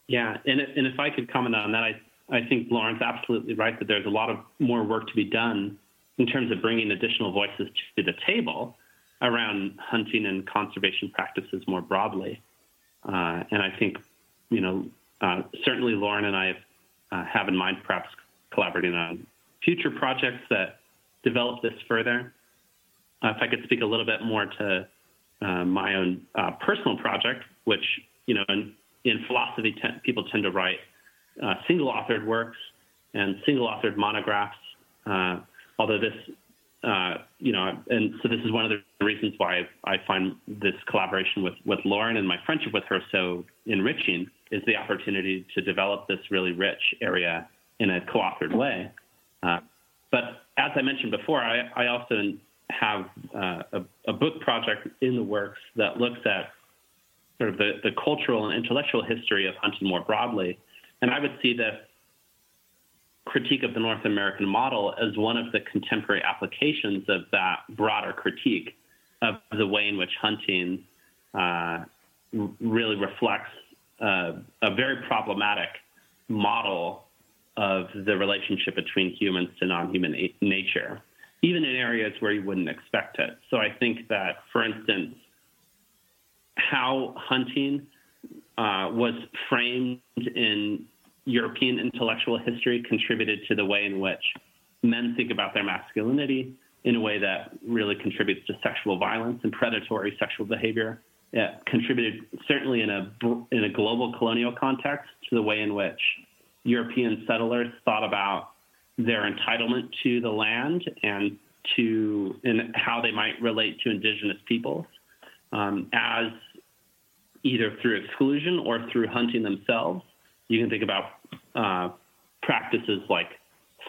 [SPEAKER 3] Yeah, and, and if I could comment on that, I, I think Lauren's absolutely right that there's a lot of more work to be done in terms of bringing additional voices to the table around hunting and conservation practices more broadly. Uh, and I think, you know, uh, certainly Lauren and I have, uh, have in mind perhaps collaborating on future projects that develop this further. Uh, if I could speak a little bit more to uh, my own uh, personal project, which, you know, in, in philosophy, te- people tend to write single authored works and single authored monographs. although this uh, you know, and so this is one of the reasons why I find this collaboration with, with Lauren and my friendship with her so enriching is the opportunity to develop this really rich area in a co-authored way. Uh, but as I mentioned before, I, I also have uh, a, a, book project in the works that looks at sort of the, the cultural and intellectual history of hunting more broadly. And I would see this critique of the North American model as one of the contemporary applications of that broader critique of the way in which hunting uh, really reflects uh, a very problematic model of the relationship between humans to non-human a- nature, even in areas where you wouldn't expect it. So I think that, for instance, how hunting uh, was framed in European intellectual history contributed to the way in which men think about their masculinity in a way that really contributes to sexual violence and predatory sexual behavior. It contributed certainly in a in a global colonial context to the way in which European settlers thought about their entitlement to the land and to and how they might relate to indigenous peoples um, as either through exclusion or through hunting themselves. You can think about uh, practices like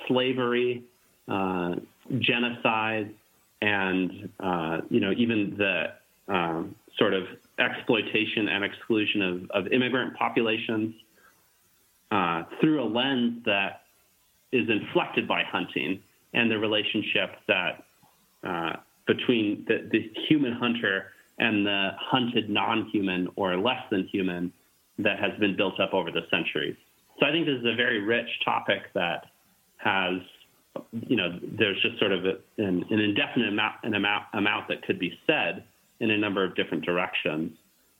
[SPEAKER 3] slavery, uh, genocide, and uh, you know even the um, sort of exploitation and exclusion of, of immigrant populations uh, through a lens that is inflected by hunting and the relationship that uh, between the, the, human hunter and the hunted non-human or less than human that has been built up over the centuries. So I think this is a very rich topic that has, you know, there's just sort of an, an, indefinite amount, an amount, amount that could be said in a number of different directions.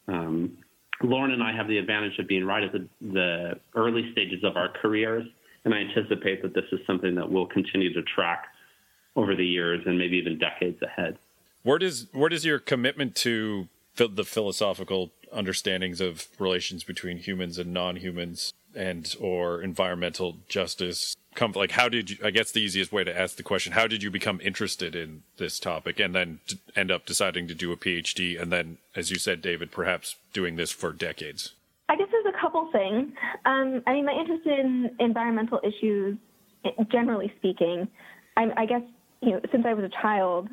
[SPEAKER 3] Um, Lauren and I have the advantage of being right at the, the early stages of our careers and I anticipate that this is something that we'll continue to track over the years and maybe even decades ahead.
[SPEAKER 1] Where does where does your commitment to the philosophical understandings of relations between humans and non-humans and or environmental justice come like how did you i guess the easiest way to ask the question how did you become interested in this topic and then end up deciding to do a phd and then as you said david perhaps doing this for decades
[SPEAKER 2] I guess there's a couple things. Um, I mean, my interest in environmental issues, generally speaking, I, I guess you know since I was a child,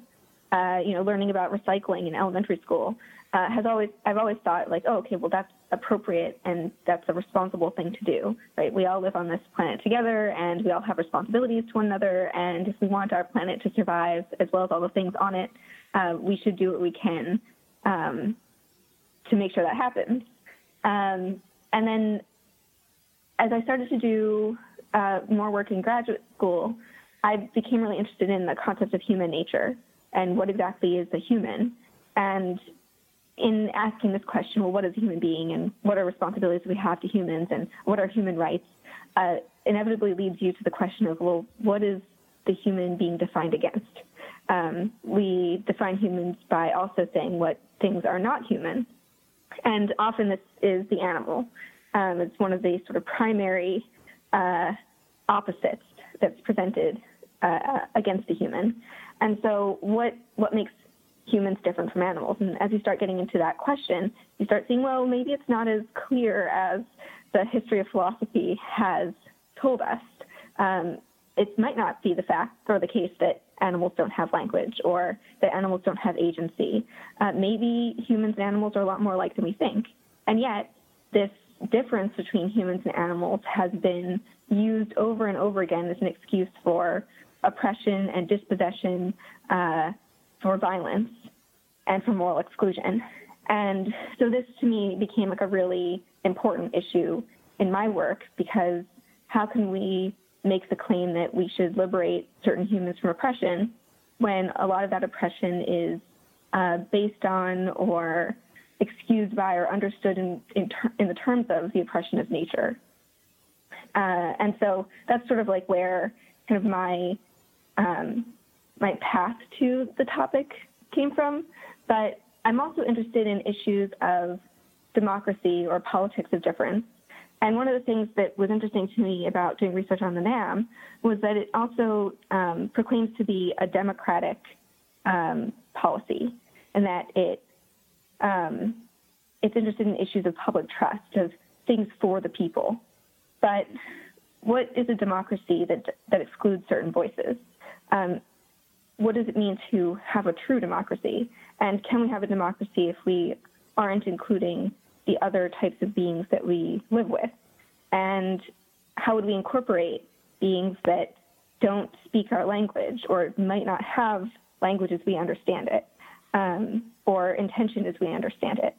[SPEAKER 2] uh, you know, learning about recycling in elementary school uh, has always I've always thought like, oh, okay, well that's appropriate and that's a responsible thing to do, right? We all live on this planet together, and we all have responsibilities to one another. And if we want our planet to survive, as well as all the things on it, uh, we should do what we can um, to make sure that happens. Um, and then as I started to do uh, more work in graduate school, I became really interested in the concept of human nature and what exactly is a human. And in asking this question, well, what is a human being and what are responsibilities we have to humans and what are human rights, uh, inevitably leads you to the question of, well, what is the human being defined against? Um, we define humans by also saying what things are not human. And often this is the animal. Um, it's one of the sort of primary uh, opposites that's presented uh, against the human. And so, what what makes humans different from animals? And as you start getting into that question, you start seeing, well, maybe it's not as clear as the history of philosophy has told us. Um, it might not be the fact or the case that animals don't have language or that animals don't have agency. Uh, maybe humans and animals are a lot more alike than we think. And yet, this difference between humans and animals has been used over and over again as an excuse for oppression and dispossession, uh, for violence, and for moral exclusion. And so this to me became like a really important issue in my work because how can we make the claim that we should liberate certain humans from oppression when a lot of that oppression is uh, based on or excused by or understood in, in, ter- in, the terms of the oppression of nature. Uh, and so that's sort of like where kind of my um, my path to the topic came from. But I'm also interested in issues of democracy or politics of difference and one of the things that was interesting to me about doing research on the NAM was that it also um, proclaims to be a democratic um, policy, and that it um, it's interested in issues of public trust, of things for the people. But what is a democracy that that excludes certain voices? Um, what does it mean to have a true democracy? And can we have a democracy if we aren't including the other types of beings that we live with? And how would we incorporate beings that don't speak our language or might not have language as we understand it um, or intention as we understand it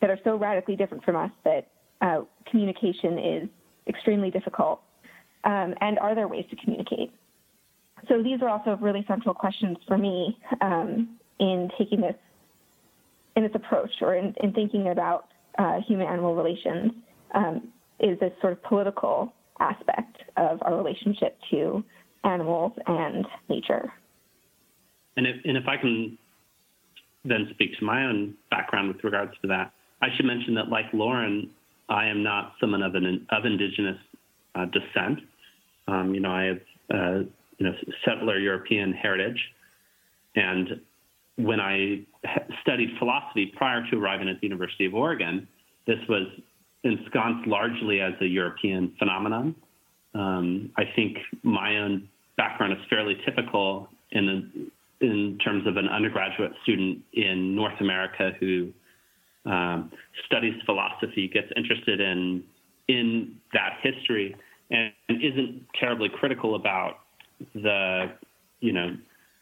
[SPEAKER 2] that are so radically different from us that uh, communication is extremely difficult? Um, and are there ways to communicate? So these are also really central questions for me um, in taking this in its approach or in, in thinking about uh, human-animal relations um, is this sort of political aspect of our relationship to animals and nature.
[SPEAKER 3] And if, and if I can then speak to my own background with regards to that, I should mention that, like Lauren, I am not someone of an of indigenous uh, descent. Um, you know, I have uh, you know settler European heritage, and when I studied philosophy prior to arriving at the University of Oregon, this was ensconced largely as a European phenomenon. Um, I think my own background is fairly typical in in terms of an undergraduate student in North America who um, studies philosophy, gets interested in in that history, and, and isn't terribly critical about the you know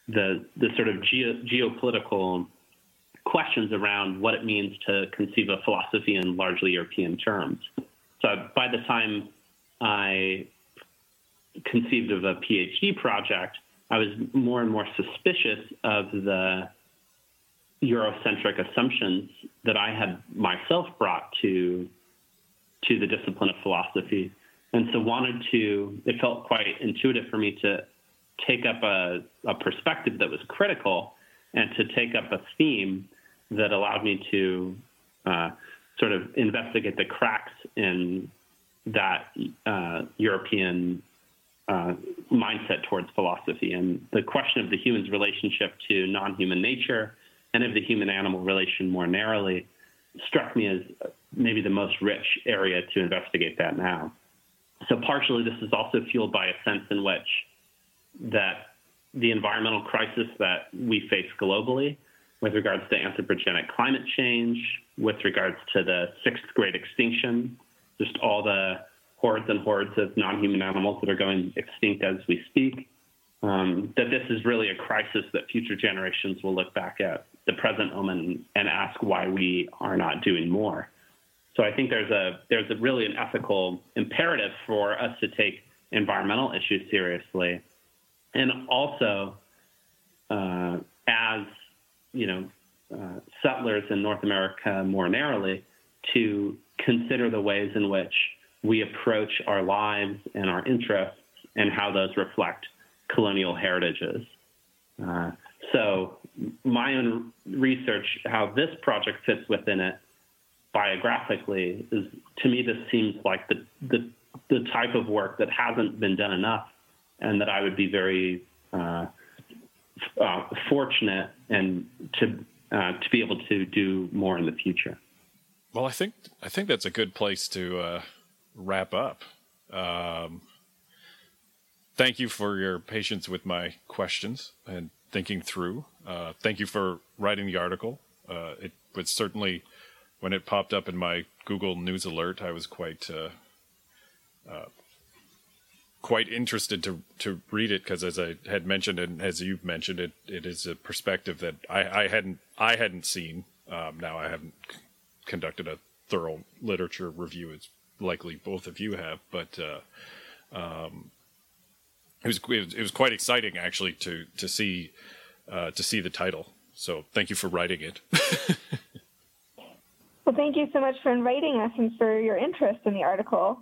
[SPEAKER 3] the the sort of geo, geopolitical questions around what it means to conceive of philosophy in largely European terms. So by the time I conceived of a PhD project, I was more and more suspicious of the Eurocentric assumptions that I had myself brought to to the discipline of philosophy, and so wanted to. It felt quite intuitive for me to take up a, a perspective that was critical and to take up a theme that allowed me to uh, sort of investigate the cracks in that uh, European uh, mindset towards philosophy and the question of the human's relationship to non-human nature and of the human-animal relation more narrowly struck me as maybe the most rich area to investigate that now. So partially this is also fueled by a sense in which that the environmental crisis that we face globally with regards to anthropogenic climate change, with regards to the sixth great extinction, just all the hordes and hordes of non-human animals that are going extinct as we speak, um, that this is really a crisis that future generations will look back at the present moment and ask why we are not doing more. So I think there's a there's a really an ethical imperative for us to take environmental issues seriously and also uh, as you know uh, settlers in North America more narrowly to consider the ways in which we approach our lives and our interests and how those reflect colonial heritages. Uh, so my own research, how this project fits within it biographically, is to me this seems like the the, the type of work that hasn't been done enough and that I would be very uh, uh, fortunate and to uh, to be able to do more in the future.
[SPEAKER 1] Well, I think I think that's a good place to uh, wrap up. Um, thank you for your patience with my questions and thinking through. Uh, thank you for writing the article. Uh, it was certainly when it popped up in my Google News alert, I was quite quite interested to to read it because, as I had mentioned and as you've mentioned, it it is a perspective that I, I hadn't I hadn't seen. Um, now I haven't conducted a thorough literature review, as likely both of you have, but uh, um, it was it was quite exciting actually to to see uh, to see the title. So thank you for writing it. *laughs*
[SPEAKER 2] well, thank you so much for inviting us and for your interest in the article.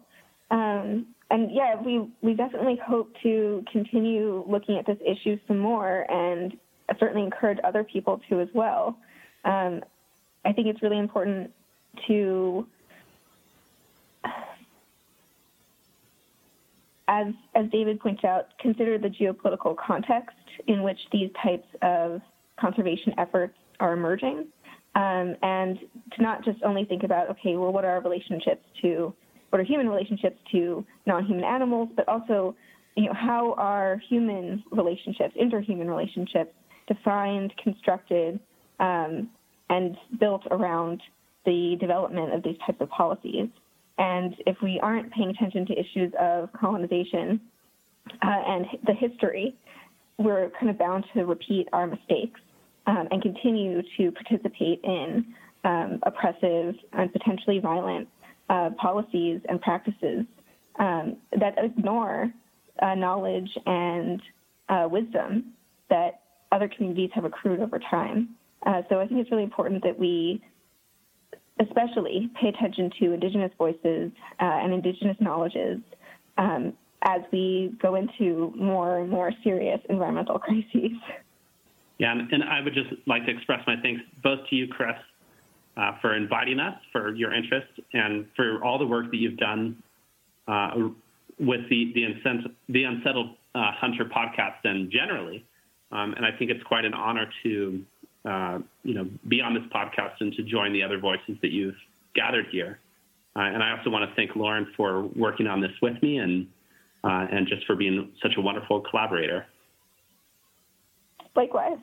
[SPEAKER 2] Um, and yeah, we we definitely hope to continue looking at this issue some more, and certainly encourage other people to as well. Um, I think it's really important to, as as David points out, consider the geopolitical context in which these types of conservation efforts are emerging, um, and to not just only think about okay, well, what are our relationships to what are human relationships to non-human animals, but also, you know, how are human relationships, interhuman relationships, defined, constructed, um, and built around the development of these types of policies. And if we aren't paying attention to issues of colonization uh, and the history, we're kind of bound to repeat our mistakes um, and continue to participate in um, oppressive and potentially violent uh, policies and practices um, that ignore uh, knowledge and uh, wisdom that other communities have accrued over time. Uh, so I think it's really important that we, especially, pay attention to Indigenous voices uh, and Indigenous knowledges um, as we go into more and more serious environmental *laughs* crises.
[SPEAKER 3] Yeah, and I would just like to express my thanks both to you, Chris, uh, for inviting us, for your interest, and for all the work that you've done uh, with the the, the Unsettled uh, Hunter podcast and generally. Um, and I think it's quite an honor to uh, you know be on this podcast and to join the other voices that you've gathered here. Uh, and I also want to thank Lauren for working on this with me and uh, and just for being such a wonderful collaborator.
[SPEAKER 2] Likewise.